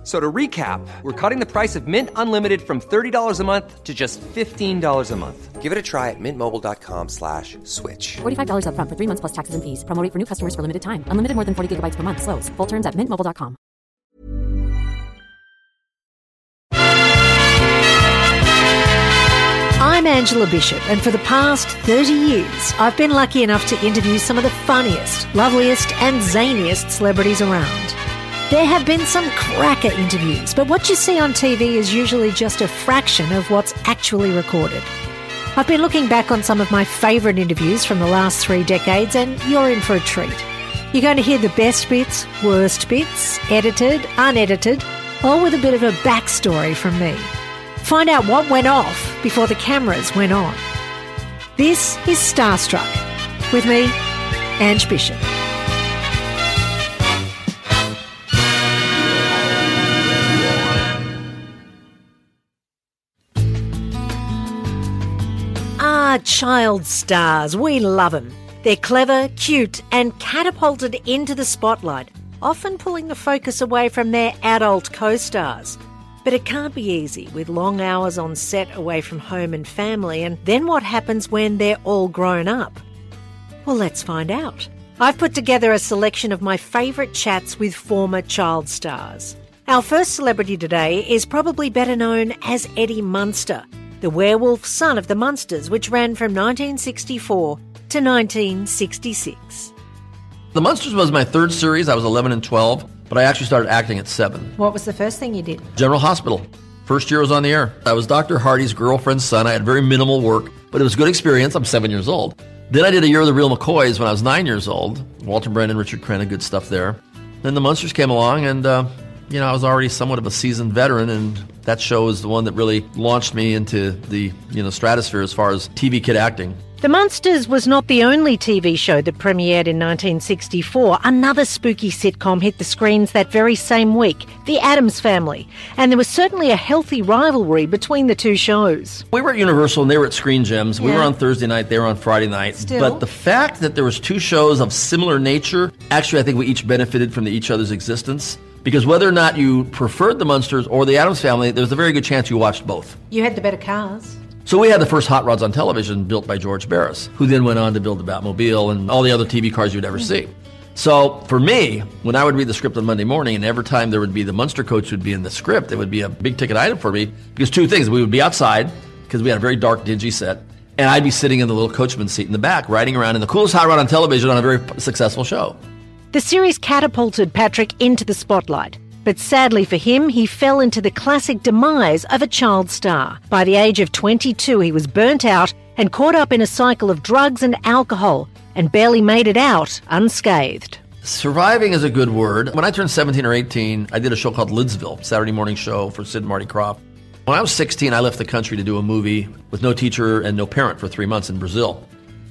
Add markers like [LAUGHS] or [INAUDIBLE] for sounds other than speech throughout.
F- So to recap, we're cutting the price of Mint Unlimited from $30 a month to just $15 a month. Give it a try at mintmobile.com slash switch. $45 upfront for three months plus taxes and fees. Promo rate for new customers for limited time. Unlimited more than 40 gigabytes per month. Slows. Full terms at mintmobile.com. I'm Angela Bishop, and for the past 30 years, I've been lucky enough to interview some of the funniest, loveliest, and zaniest celebrities around. There have been some cracker interviews, but what you see on TV is usually just a fraction of what's actually recorded. I've been looking back on some of my favourite interviews from the last three decades, and you're in for a treat. You're going to hear the best bits, worst bits, edited, unedited, all with a bit of a backstory from me. Find out what went off before the cameras went on. This is Starstruck with me, Ange Bishop. Ah, child stars, we love them. They're clever, cute, and catapulted into the spotlight, often pulling the focus away from their adult co stars. But it can't be easy with long hours on set away from home and family, and then what happens when they're all grown up? Well, let's find out. I've put together a selection of my favourite chats with former child stars. Our first celebrity today is probably better known as Eddie Munster, the werewolf son of the Munsters, which ran from 1964 to 1966. The Munsters was my third series. I was 11 and 12, but I actually started acting at seven. What was the first thing you did? General Hospital. First year I was on the air. I was Dr. Hardy's girlfriend's son. I had very minimal work, but it was a good experience. I'm seven years old. Then I did a year of the Real McCoys when I was nine years old. Walter Brennan, Richard Crenna, good stuff there. Then the Munsters came along, and uh, you know I was already somewhat of a seasoned veteran, and that show is the one that really launched me into the you know stratosphere as far as TV kid acting. The Munsters was not the only TV show that premiered in 1964. Another spooky sitcom hit the screens that very same week, The Addams Family, and there was certainly a healthy rivalry between the two shows. We were at Universal and they were at Screen Gems. We were on Thursday night, they were on Friday night. Still. But the fact that there was two shows of similar nature, actually I think we each benefited from the, each other's existence. Because whether or not you preferred the Munsters or the Addams Family, there's a very good chance you watched both. You had the better cars. So we had the first hot rods on television built by George Barris, who then went on to build the Batmobile and all the other TV cars you'd ever see. So for me, when I would read the script on Monday morning, and every time there would be the Munster coach would be in the script, it would be a big ticket item for me because two things: we would be outside because we had a very dark, dingy set, and I'd be sitting in the little coachman seat in the back, riding around in the coolest hot rod on television on a very successful show. The series catapulted Patrick into the spotlight. But sadly for him, he fell into the classic demise of a child star. By the age of 22, he was burnt out and caught up in a cycle of drugs and alcohol and barely made it out unscathed. Surviving is a good word. When I turned 17 or 18, I did a show called Lidsville, Saturday morning show for Sid and Marty Krofft. When I was 16, I left the country to do a movie with no teacher and no parent for three months in Brazil.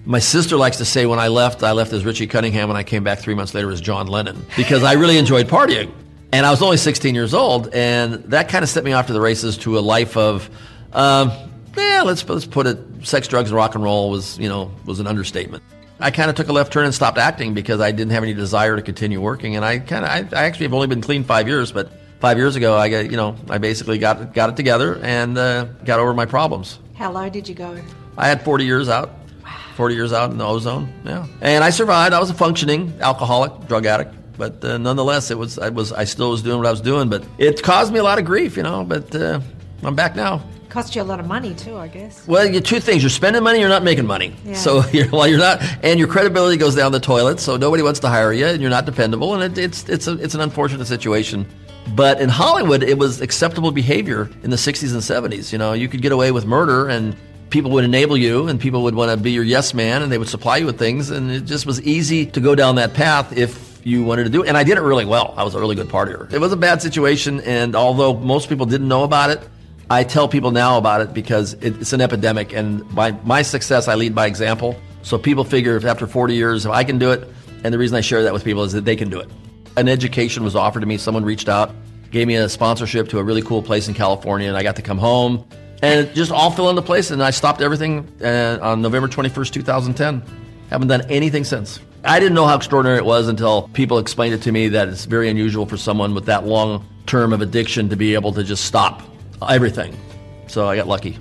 My sister likes to say when I left, I left as Richie Cunningham. When I came back three months later as John Lennon because I really enjoyed partying. And I was only 16 years old, and that kind of set me off to the races to a life of, um, yeah, let's let's put it, sex, drugs, and rock and roll was you know was an understatement. I kind of took a left turn and stopped acting because I didn't have any desire to continue working, and I kind of I, I actually have only been clean five years, but five years ago I got you know I basically got got it together and uh, got over my problems. How low did you go? I had 40 years out. 40 years out in the ozone, yeah. And I survived. I was a functioning alcoholic, drug addict, but uh, nonetheless, it was I was I still was doing what I was doing, but it caused me a lot of grief, you know. But uh, I'm back now. Cost you a lot of money too, I guess. Well, you two things: you're spending money, you're not making money. Yeah. So [LAUGHS] you're, while you're not, and your credibility goes down the toilet. So nobody wants to hire you, and you're not dependable, and it, it's it's a, it's an unfortunate situation. But in Hollywood, it was acceptable behavior in the 60s and 70s. You know, you could get away with murder, and people would enable you, and people would want to be your yes man, and they would supply you with things, and it just was easy to go down that path if you wanted to do it. And I did it really well. I was a really good partier. It was a bad situation, and although most people didn't know about it, I tell people now about it because it's an epidemic, and by my success, I lead by example. So people figure if after 40 years, if I can do it, and the reason I share that with people is that they can do it. An education was offered to me. Someone reached out, gave me a sponsorship to a really cool place in California, and I got to come home. And it just all fell into place, and I stopped everything uh, on November 21st, 2010. Haven't done anything since. I didn't know how extraordinary it was until people explained it to me that it's very unusual for someone with that long term of addiction to be able to just stop everything. So I got lucky.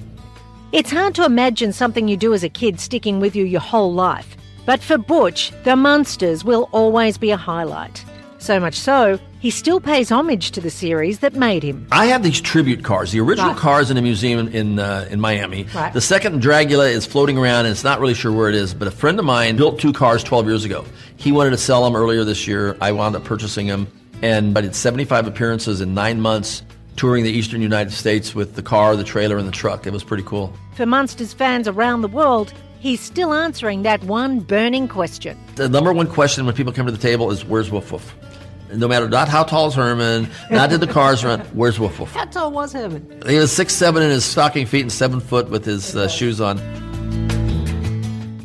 It's hard to imagine something you do as a kid sticking with you your whole life. But for Butch, the Munsters will always be a highlight. So much so, he still pays homage to the series that made him. I have these tribute cars. The original Right. car is in a museum in uh, in Miami. Right. The second Dragula is floating around, and it's not really sure where it is. But a friend of mine built two cars 12 years ago. He wanted to sell them earlier this year. I wound up purchasing them, and I did 75 appearances in nine months, touring the eastern United States with the car, the trailer, and the truck. It was pretty cool. For Munsters fans around the world, he's still answering that one burning question. The number one question when people come to the table is, "Where's Woof Woof?" No matter not how tall is Herman, not did the cars run. Where's Woof Woof? How tall was Herman? He was six seven in his stocking feet and seven foot with his uh, shoes on.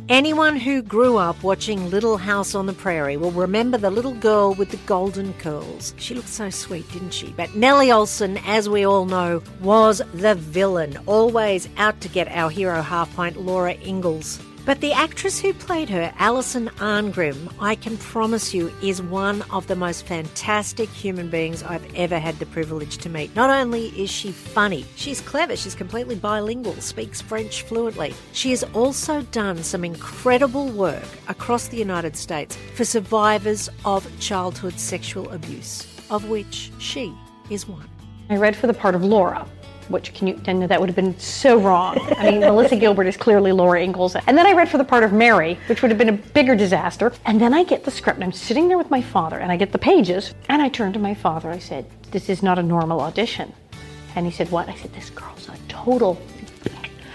Anyone who grew up watching Little House on the Prairie will remember the little girl with the golden curls. She looked so sweet, didn't she? But Nellie Oleson, as we all know, was the villain, always out to get our hero half pint Laura Ingalls. But the actress who played her, Alison Arngrim, I can promise you is one of the most fantastic human beings I've ever had the privilege to meet. Not only is she funny, she's clever, she's completely bilingual, speaks French fluently. She has also done some incredible work across the United States for survivors of childhood sexual abuse, of which she is one. I read for the part of Laura, which can you, and that would have been so wrong. I mean, Melissa Gilbert is clearly Laura Ingalls. And then I read for the part of Mary, which would have been a bigger disaster. And then I get the script, and I'm sitting there with my father, and I get the pages, and I turn to my father. I said, This is not a normal audition. And he said, What? I said, This girl's a total.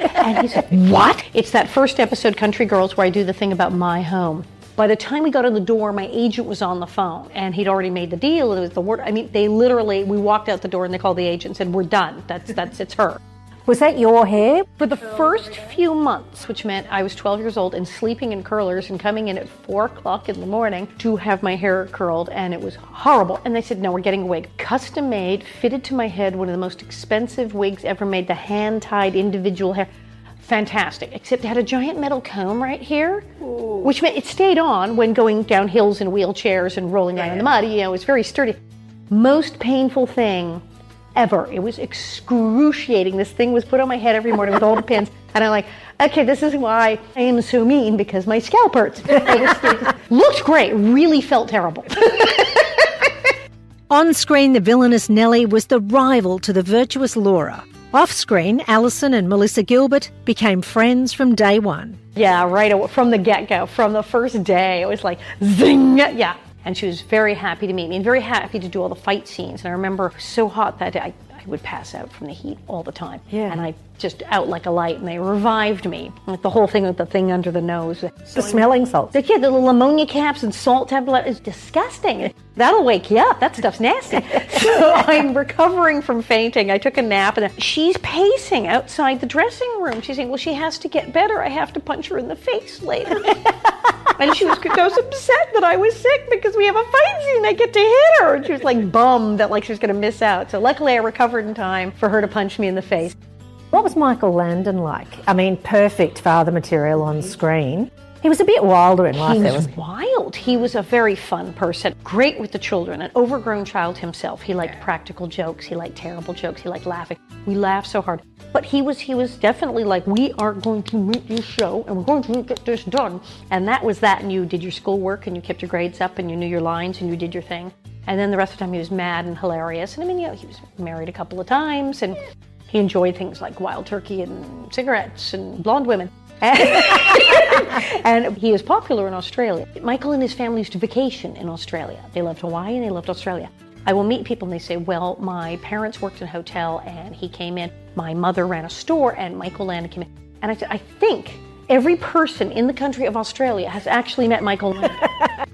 And he said, [LAUGHS] What? It's that first episode, Country Girls, where I do the thing about my home. By the time we got in the door, my agent was on the phone and he'd already made the deal. It was the word. I mean, they literally, we walked out the door and they called the agent and said, We're done. That's, that's, it's her. Was that your hair? For the first few months, which meant I was 12 years old and sleeping in curlers and coming in at 4 o'clock in the morning to have my hair curled, and it was horrible. And they said, No, we're getting a wig. Custom made, fitted to my head, one of the most expensive wigs ever made, the hand tied individual hair. Fantastic, except it had a giant metal comb right here, which meant it stayed on when going down hills in wheelchairs and rolling around in the mud. You know, it was very sturdy. Most painful thing ever. It was excruciating. This thing was put on my head every morning with all the pins. [LAUGHS] And I'm like, okay, this is why I am so mean because my scalp hurts. [LAUGHS] It, looked great, really felt terrible. [LAUGHS] On screen, the villainous Nellie was the rival to the virtuous Laura. Off screen, Alison and Melissa Gilbert became friends from day one. yeah, right away, from the get go, from the first day, it was like zing. Yeah. And she was very happy to meet me and very happy to do all the fight scenes. And I remember so hot that day, I, I would pass out from the heat all the time. Yeah. And I just out like a light, and they revived me. Like the whole thing with the thing under the nose. The smelling salts. The kid, the little ammonia caps and salt tablet is disgusting. That'll wake you up. That stuff's nasty. [LAUGHS] so I'm recovering from fainting. I took a nap and she's pacing outside the dressing room. She's saying, Well, she has to get better. I have to punch her in the face later. [LAUGHS] and she was, was upset that I was sick because we have a fight scene. I get to hit her. And she was like bummed that like she was going to miss out. So luckily I recovered in time for her to punch me in the face. What was Michael Landon like? I mean, perfect father material on screen. He was a bit wilder in life. He was wasn't wild. He was a very fun person, great with the children, an overgrown child himself. He liked practical jokes. He liked terrible jokes. He liked laughing. We laughed so hard. But he was he was definitely like, we are going to meet this show and we're going to get this done. And that was that. And you did your schoolwork and you kept your grades up and you knew your lines and you did your thing. And then the rest of the time he was mad and hilarious. And I mean, you know, he was married a couple of times and he enjoyed things like wild turkey and cigarettes and blonde women. and he is popular in Australia. Michael and his family used to vacation in Australia. They loved Hawaii and they loved Australia. I will meet people and they say, Well, my parents worked in a hotel and he came in. My mother ran a store and Michael Landon came in. And I said, I think every person in the country of Australia has actually met Michael Landon.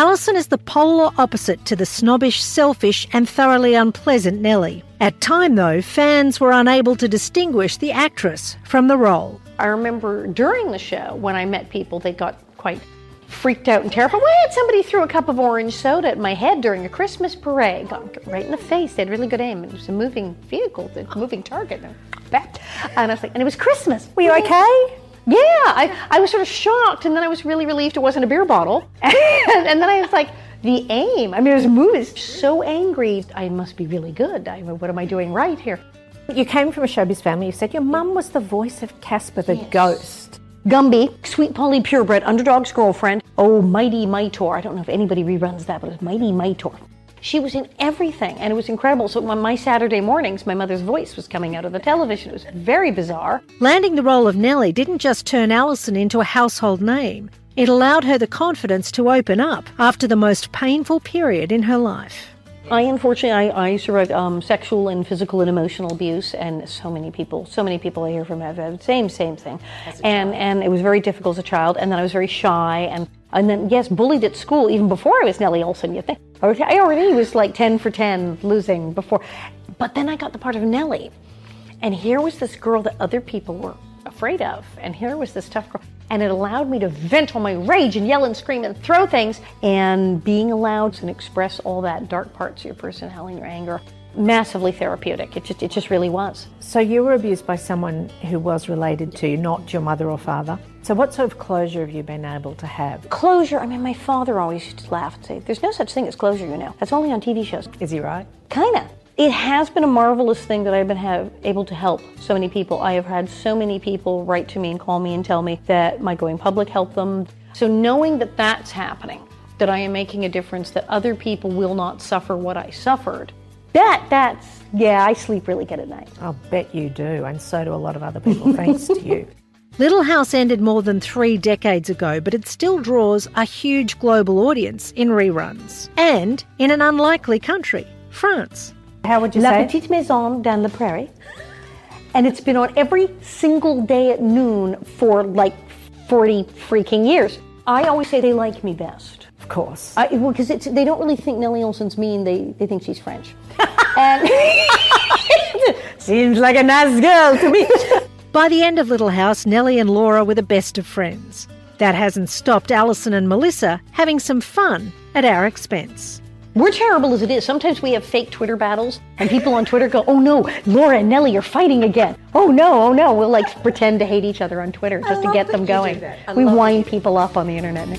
Alison is the polar opposite to the snobbish, selfish, and thoroughly unpleasant Nellie. At time, though, fans were unable to distinguish the actress from the role. I remember during the show when I met people, they got quite freaked out and terrified. Why had somebody threw a cup of orange soda at my head during a Christmas parade? Got right in the face. They had really good aim. It was a moving vehicle, a moving target. And I was like, and it was Christmas. Were you okay? I, I was sort of shocked, and then I was really relieved it wasn't a beer bottle. [LAUGHS] and, and then I was like, the aim. I mean, it was moving. So angry. I must be really good. I, what am I doing right here? You came from a showbiz family. You said your mum was the voice of Casper the ghost. Gumby, Sweet Polly Purebred, Underdog's Girlfriend, oh, Mighty Mightor. I don't know if anybody reruns that, but it was Mighty Mightor. She was in everything, and it was incredible. So on my Saturday mornings, my mother's voice was coming out of the television. It was very bizarre. Landing the role of Nellie didn't just turn Alison into a household name, it allowed her the confidence to open up after the most painful period in her life. I unfortunately I, I survived um, sexual and physical and emotional abuse, and so many people, so many people I hear from have had the same same thing, and and it was very difficult as a child, and then I was very shy, and and then yes, bullied at school even before I was Nellie Oleson. You think I already was like ten for ten losing before, but then I got the part of Nellie, and here was this girl that other people were afraid of, and here was this tough girl and it allowed me to vent all my rage and yell and scream and throw things. And being allowed to express all that dark parts of your personality and your anger, massively therapeutic. It just, it just really was. So you were abused by someone who was related to you, not your mother or father. So what sort of closure have you been able to have? Closure. I mean, my father always used to laugh and say, "There's no such thing as closure, you know. That's only on TV shows." Is he right? Kinda. It has been a marvelous thing that I've been have, able to help so many people. I have had so many people write to me and call me and tell me that my going public helped them. So knowing that that's happening, that I am making a difference, that other people will not suffer what I suffered, that that's yeah, I sleep really good at night. I'll bet you do, and so do a lot of other people, thanks to you. [LAUGHS] Little House ended more than three decades ago, but it still draws a huge global audience in reruns and in an unlikely country, France. How would you La say? La Petite Maison dans la Prairie. And it's been on every single day at noon for like 40 freaking years. I always say they like me best. Of course. I, well, because they don't really think Nellie Oleson's mean. They, they think she's French. [LAUGHS] and [LAUGHS] Seems like a nice girl to me. By the end of Little House, Nellie and Laura were the best of friends. That hasn't stopped Alison and Melissa having some fun at our expense. we're terrible as it is. Sometimes we have fake Twitter battles, and people on Twitter go, "Oh no, Laura and Nellie are fighting again." Oh no, oh no. We'll like pretend to hate each other on Twitter just to get them going. We wind people up on the internet.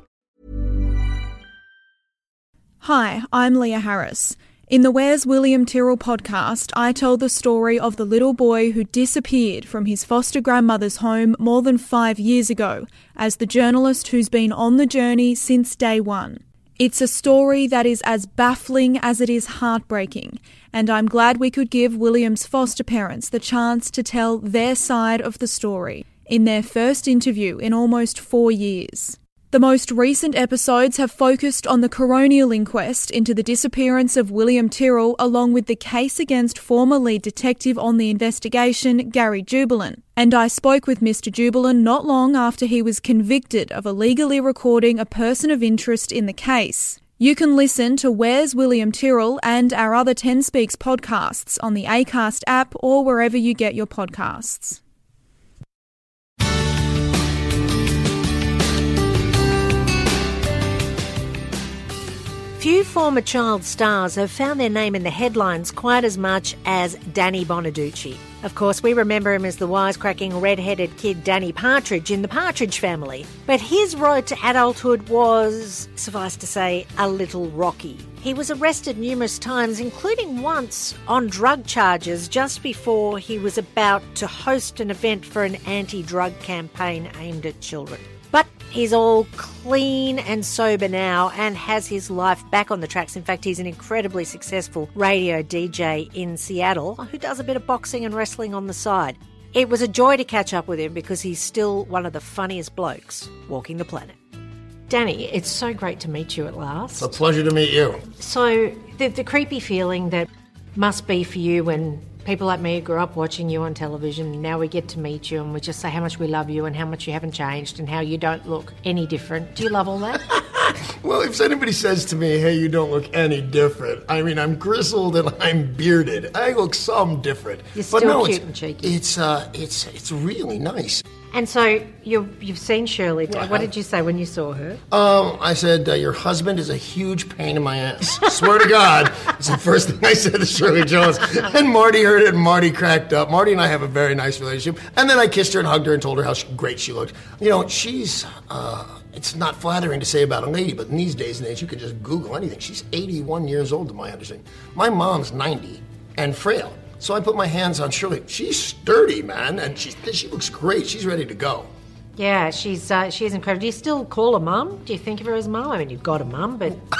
Hi, I'm Leah Harris. In the Where's William Tyrrell podcast, I tell the story of the little boy who disappeared from his foster grandmother's home more than five years ago, as the journalist who's been on the journey since day one. It's a story that is as baffling as it is heartbreaking, and I'm glad we could give William's foster parents the chance to tell their side of the story in their first interview in almost four years. The most recent episodes have focused on the coronial inquest into the disappearance of William Tyrrell, along with the case against former lead detective on the investigation, Gary Jubelin. And I spoke with Mr. Jubelin not long after he was convicted of illegally recording a person of interest in the case. You can listen to Where's William Tyrrell and our other 10 Speaks podcasts on the ACAST app or wherever you get your podcasts. Few former child stars have found their name in the headlines quite as much as Danny Bonaduce. Of course, we remember him as the wisecracking red-headed kid Danny Partridge in the Partridge family. But his road to adulthood was, suffice to say, a little rocky. He was arrested numerous times, including once on drug charges just before he was about to host an event for an anti-drug campaign aimed at children. But he's all clean and sober now and has his life back on the tracks. In fact, he's an incredibly successful radio DJ in Seattle who does a bit of boxing and wrestling on the side. It was a joy to catch up with him because he's still one of the funniest blokes walking the planet. Danny, it's so great to meet you at last. It's a pleasure to meet you. So, the, the creepy feeling that must be for you when people like me grew up watching you on television, and now we get to meet you and we just say how much we love you and how much you haven't changed and how you don't look any different. Do you love all that? [LAUGHS] Well, if anybody says to me, hey, you don't look any different, I mean, I'm grizzled and I'm bearded. I look some different. You're but no, cute it's, and cheeky. It's, uh, it's, it's really nice. And so you you've seen Shirley. What did you say when you saw her? Um, I said, uh, your husband is a huge pain in my ass. [LAUGHS] Swear to God. It's the first thing I said to Shirley Jones. And Marty heard it and Marty cracked up. Marty and I have a very nice relationship. And then I kissed her and hugged her and told her how great she looked. You know, she's, uh, it's not flattering to say about a lady, but in these days and age, you can just Google anything. She's 81 years old, to my understanding. My mom's 90 and frail. So I put my hands on Shirley. She's sturdy, man, and she, she looks great. She's ready to go. Yeah, she's uh, she is incredible. Do you still call her mum? Do you think of her as mum? I mean, you've got a mum, but [LAUGHS]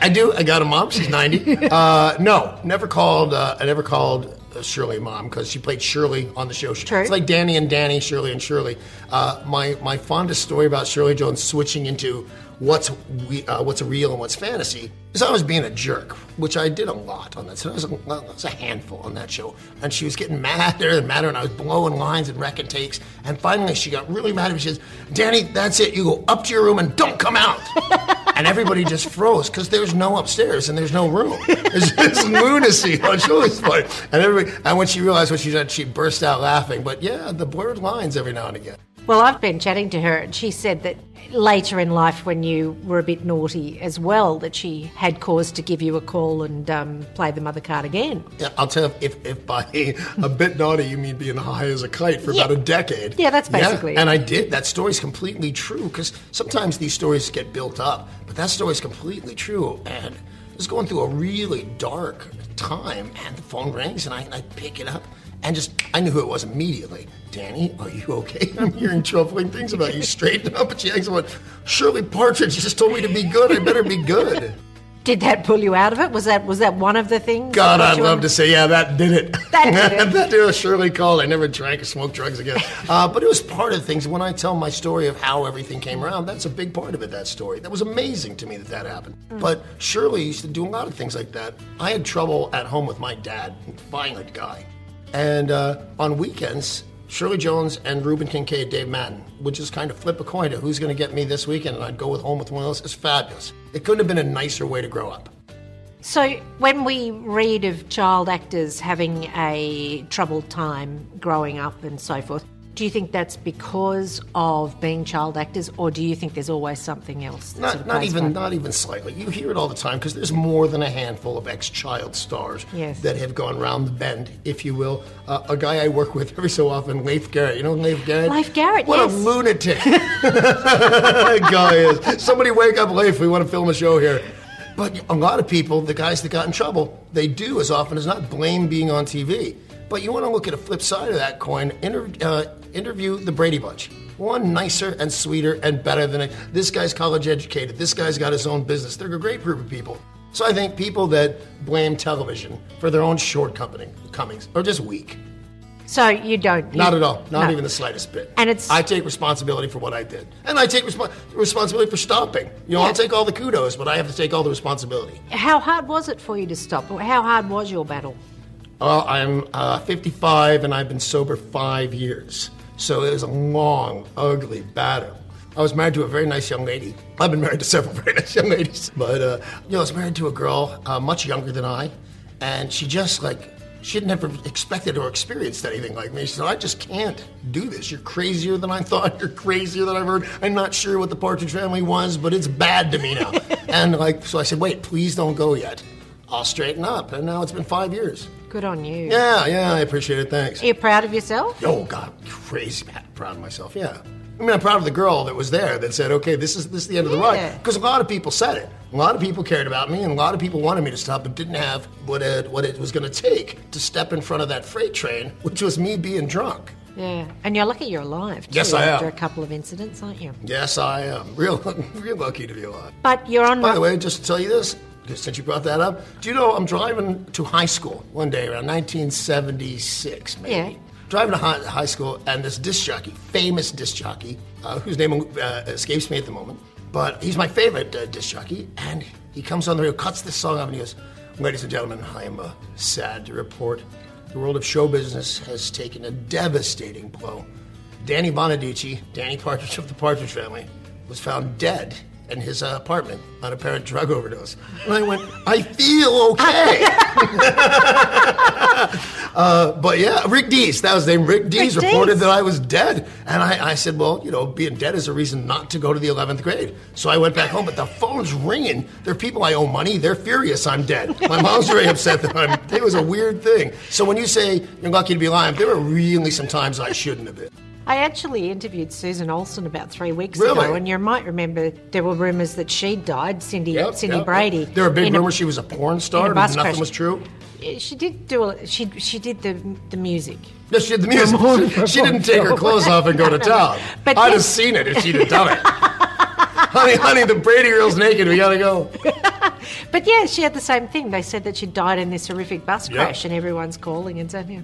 I, do. I got a mom. She's 90. [LAUGHS] uh, no, never called. Uh, I never called uh, Shirley mom because she played Shirley on the show. True. It's like Danny and Danny, Shirley and Shirley. Uh, my my fondest story about Shirley Jones switching into what's we, uh, what's real and what's fantasy is I was being a jerk, which I did a lot on that. So I was, a, I was a handful on that show, and she was getting madder and madder, and I was blowing lines and wrecking takes. And finally, she got really mad at me. She says, "Danny, that's it. You go up to your room and don't come out." [LAUGHS] and everybody just froze because there's no upstairs and there's no room. It's just [LAUGHS] lunacy on Shirley's part. And and when she realized what she did, she burst out laughing. But yeah, the blurred lines every now and again. Well, I've been chatting to her, and she said that later in life, when you were a bit naughty as well, that she had cause to give you a call and um, play the mother card again. Yeah, I'll tell you, if, if by [LAUGHS] a bit naughty you mean being high as a kite for Yeah. about a decade. Yeah, that's basically it. And I did. That story's completely true because sometimes these stories get built up, but that story's completely true. And I was going through a really dark time, and the phone rings, and I, I pick it up. And just, I knew who it was immediately. Danny, are you okay? [LAUGHS] I'm hearing troubling things about you. Straighten up. And she hangs up. Shirley Partridge just told me to be good. I better be good. Did that pull you out of it? Was that was that one of the things? God, I'd love to say, yeah, that did it. That did it. [LAUGHS] that did. Shirley called. I never drank or smoked drugs again. [LAUGHS] Uh, but it was part of things. When I tell my story of how everything came around, that's a big part of it, that story. That was amazing to me that that happened. Mm. But Shirley used to do a lot of things like that. I had trouble at home with my dad, violent guy. And uh, on weekends, Shirley Jones and Reuben Kincaid, Dave Madden would just kind of flip a coin to who's going to get me this weekend, and I'd go with home with one of those. It's fabulous. It couldn't have been a nicer way to grow up. So, when we read of child actors having a troubled time growing up and so forth, do you think that's because of being child actors, or do you think there's always something else? Not, sort of not even not even slightly. You hear it all the time because there's more than a handful of ex-child stars Yes. that have gone round the bend, if you will. Uh, a guy I work with [LAUGHS] every so often, Leif Garrett. You know Leif Garrett? Leif Garrett, What yes. a lunatic that [LAUGHS] [LAUGHS] guy is. Somebody wake up, Leif. We want to film a show here. But a lot of people, the guys that got in trouble, they do as often as not blame being on TV. But you want to look at a flip side of that coin. Inter- uh, interview the Brady Bunch. One nicer and sweeter and better than it. This guy's college educated. This guy's got his own business. They're a great group of people. So I think people that blame television for their own shortcomings are just weak. So you don't? Not you- at all. Not no. even the slightest bit. And it's- I take responsibility for what I did, and I take respo- responsibility for stopping. You know, Yeah. I'll take all the kudos, but I have to take all the responsibility. How hard was it for you to stop? How hard was your battle? Well, I'm uh, 55 and I've been sober five years, so it was a long, ugly battle. I was married to a very nice young lady. I've been married to several [LAUGHS] very nice young ladies, but uh, you know, I was married to a girl uh, much younger than I, and she just like she had never expected or experienced anything like me. She said, "I just can't do this. You're crazier than I thought. You're crazier than I've heard. I'm not sure what the Partridge Family was, but it's bad to me now." [LAUGHS] and like, so I said, "Wait, please don't go yet. I'll straighten up." And now it's been five years. Good on you. Yeah, yeah, I appreciate it. Thanks. Are you proud of yourself? Oh God, crazy mad, proud of myself. Yeah. I mean, I'm proud of the girl that was there that said, "Okay, this is this is the end of the Yeah. ride." Because a lot of people said it. A lot of people cared about me, and a lot of people wanted me to stop, but didn't have what it what it was going to take to step in front of that freight train, which was me being drunk. Yeah. And you're lucky you're alive. Too, Yes, I am. After a couple of incidents, aren't you? Yes, I am. [LAUGHS] Real, real lucky to be alive. But you're on. By the way, just to tell you this, since you brought that up, do you know I'm driving to high school one day around 1976, maybe. Yeah. driving to high, high school, and this disc jockey, famous disc jockey, uh, whose name uh, escapes me at the moment, but he's my favorite uh, disc jockey, and he comes on the radio, cuts this song up, and he goes, Ladies and gentlemen, I am uh, sad to report the world of show business has taken a devastating blow. Danny Bonaduce, Danny Partridge of the Partridge Family, was found dead in his uh, apartment on apparent drug overdose. And I went, I feel okay. [LAUGHS] [LAUGHS] uh, but yeah, Rick Dees, that was the name. Rick Dees Rick reported Dees. that I was dead. And I, I said, well, you know, being dead is a reason not to go to the 11th grade. So I went back home, but the phone's ringing. There are people I owe money. They're furious I'm dead. My mom's very upset that I'm It was a weird thing. So when you say you're lucky to be alive, there were really some times I shouldn't have been. I actually interviewed Susan Olsen about three weeks Really? ago, and you might remember there were rumours that she'd died, Cindy Yep, Cindy yep. Brady. There were big in a- rumors she was a porn star in a and nothing crash. was true. She did do a, she she did the the music. No, she did the music. She didn't take her clothes off and go to [LAUGHS] town. But I'd have seen it if she'd have done it. [LAUGHS] honey, honey, the Brady girl's naked. We gotta go. [LAUGHS] But yeah, she had the same thing. They said that she died in this horrific bus Yep. crash, and everyone's calling and saying, yeah.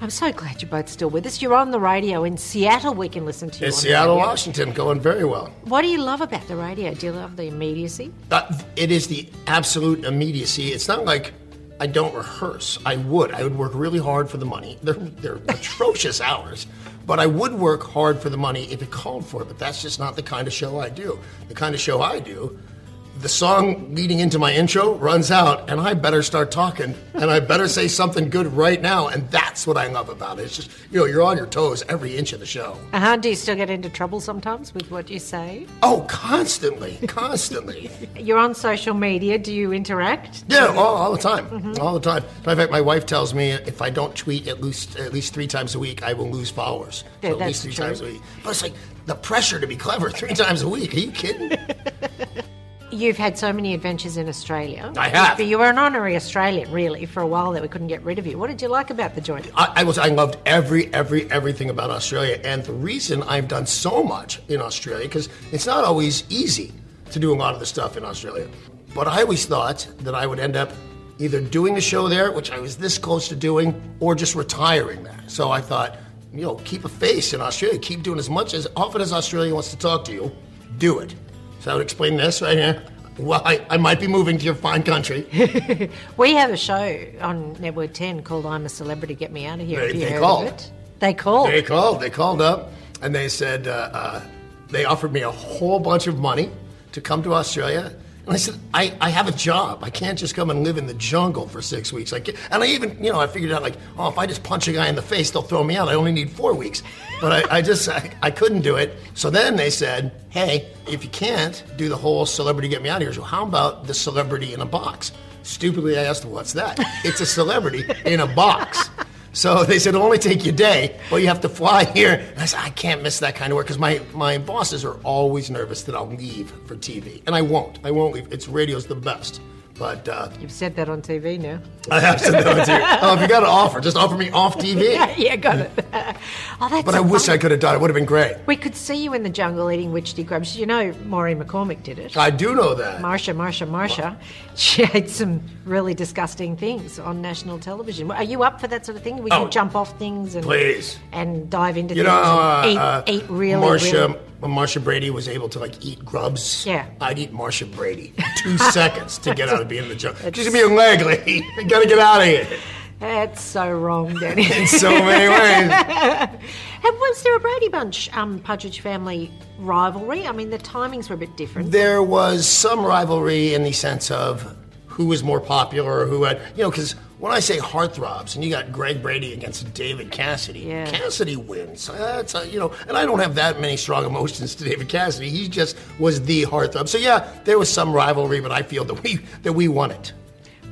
I'm so glad you're both still with us. You're on the radio in Seattle. We can listen to you. In on Seattle, radio. Washington, going very well. What do you love about the radio? Do you love the immediacy? Uh, it is the absolute immediacy. It's not like I don't rehearse. I would. I would work really hard for the money. They're, they're [LAUGHS] atrocious hours, but I would work hard for the money if it called for it. But that's just not the kind of show I do. The kind of show I do, the song leading into my intro runs out, and I better start talking, and I better say something good right now. And that's what I love about it. It's just, you know, you're on your toes every inch of the show. Uh huh. Do you still get into trouble sometimes with what you say? Oh, constantly, constantly. [LAUGHS] You're on social media. Do you interact? Yeah, all, all the time, all the time. In fact, my wife tells me if I don't tweet at least at least three times a week, I will lose followers. Yeah, so at least three true. times a week. But it's like the pressure to be clever three [LAUGHS] times a week. Are you kidding? [LAUGHS] You've had so many adventures in Australia. I have. You were an honorary Australian, really, for a while that we couldn't get rid of you. What did you like about the joint? I, I was I loved every every everything about Australia, and the reason I've done so much in Australia because it's not always easy to do a lot of the stuff in Australia. But I always thought that I would end up either doing a show there, which I was this close to doing, or just retiring there. So I thought, you know, keep a face in Australia, keep doing as much as often as Australia wants to talk to you, do it. So I would explain this right here. Well, I, I might be moving to your fine country. [LAUGHS] We have a show on Network 10 called I'm a Celebrity, Get Me Out of Here. They- Have you they heard called. of it? They called. They called. They called up and they said uh, uh, they offered me a whole bunch of money to come to Australia. And I said, I, I have a job. I can't just come and live in the jungle for six weeks. I and I even, you know, I figured out like, oh, if I just punch a guy in the face, they'll throw me out. I only need four weeks. But I, I just, I, I couldn't do it. So then they said, hey, if you can't do the whole celebrity get me out of here, so how about the celebrity in a box? Stupidly, I asked, what's that? It's a celebrity in a box. So [LAUGHS] they said, it'll only take you a day, but you have to fly here. And I said, I can't miss that kind of work because my, my bosses are always nervous that I'll leave for TV. And I won't. I won't leave. It's radio's the best. But uh, You've said that on TV now. [LAUGHS] I have to know it too. Oh, if you got an offer, just offer me off TV. [LAUGHS] Yeah, yeah, got it. oh, that's But I wish. I could have done it. It would have been great. We could see you in the jungle eating witchetty grubs. You know, Maureen McCormick did it. I do know that. Marcia, Marcia, Marcia. [LAUGHS] She ate some really disgusting things on national television. Are you up for that sort of thing? We can Oh, jump off things and please. and dive into You things know, uh, eat, uh, eat really, Marcia, really. Marcia Brady was able to like eat grubs. Yeah. I'd eat Marcia Brady [LAUGHS] two seconds to get out of being in the jungle. She's gonna be a leg lady. [LAUGHS] Gotta get out of here That's so wrong, Danny. [LAUGHS] in so many ways. [LAUGHS] And was there a Brady Bunch um, Partridge family rivalry? I mean, the timings were a bit different. There was some rivalry in the sense of who was more popular or who had, you know, because when I say heartthrobs, and you got Greg Brady against David Cassidy, Yeah. Cassidy wins. That's a, you know, and I don't have that many strong emotions to David Cassidy. He just was the heartthrob. So yeah, there was some rivalry, but I feel that we that we won it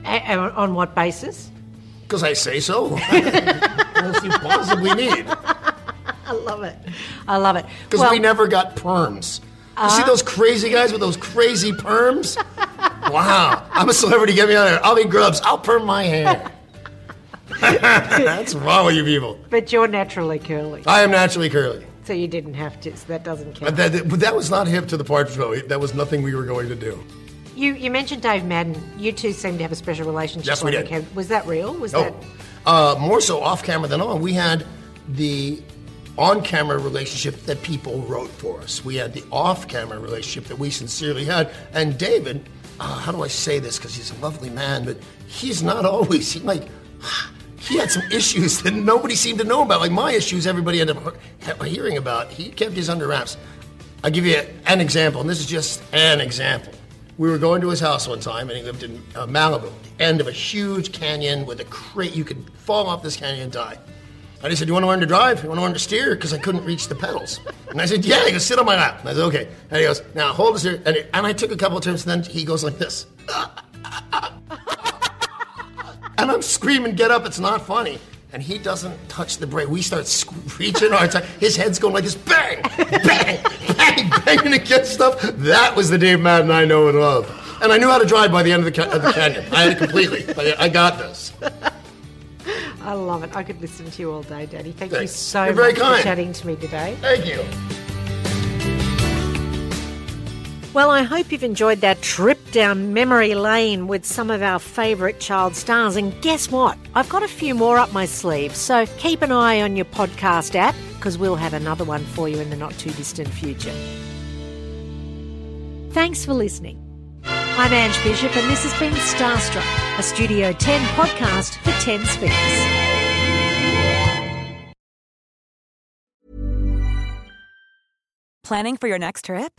a- on what basis? Because I say so. [LAUGHS] what else you possibly need? I love it. I love it. Because Well, we never got perms. You see uh-huh. those crazy guys with those crazy perms? wow. I'm a celebrity. Get me out of there. I'll be grubs. I'll perm my hair. [LAUGHS] That's wrong with you people. But you're naturally curly, I am naturally curly. so you didn't have to. So that doesn't But count. that, but that was not hip to the Partridge Family. That was nothing we were going to do. You you mentioned Dave Madden. You two seem to have a special relationship. Yes, we did. cam- Was that real? Was Oh, that? uh, more so off camera than on. We had the on camera relationship that people wrote for us. We had the off camera relationship that we sincerely had. And David, uh, how do I say this? Because he's a lovely man, but he's not always, he like, [SIGHS] he had some issues that nobody seemed to know about. Like my issues, everybody ended up hearing about. He kept his under wraps. I'll give you an example, and this is just an example. We were going to his house one time, and he lived in uh, Malibu, end of a huge canyon with a crate. You could fall off this canyon and die. And he said, Do You want to learn to drive? You want to learn to steer? Because I couldn't reach the pedals. And I said, Yeah. He goes, Sit on my lap. And I said, Okay. And he goes, Now hold the here." And, it, and I took a couple of turns, and then he goes like this. [LAUGHS] and I'm screaming, Get up. It's not funny. And he doesn't touch the brake. We start screeching our time. His head's going like this bang, bang, bang, banging against stuff. That was the Dave Madden I know and love. And I knew how to drive by the end of the, ca- of the canyon. I had it completely. [LAUGHS] I, I got this. I love it. I could listen to you all day, Daddy. Thank Thanks. you so You're very much kind. for chatting to me today. Thank you. Well, I hope you've enjoyed that trip down memory lane with some of our favourite child stars. And guess what? I've got a few more up my sleeve. So keep an eye on your podcast app because we'll have another one for you in the not too distant future. Thanks for listening. I'm Ange Bishop, and this has been Starstruck, a Studio 10 podcast for 10 Spins. Planning for your next trip?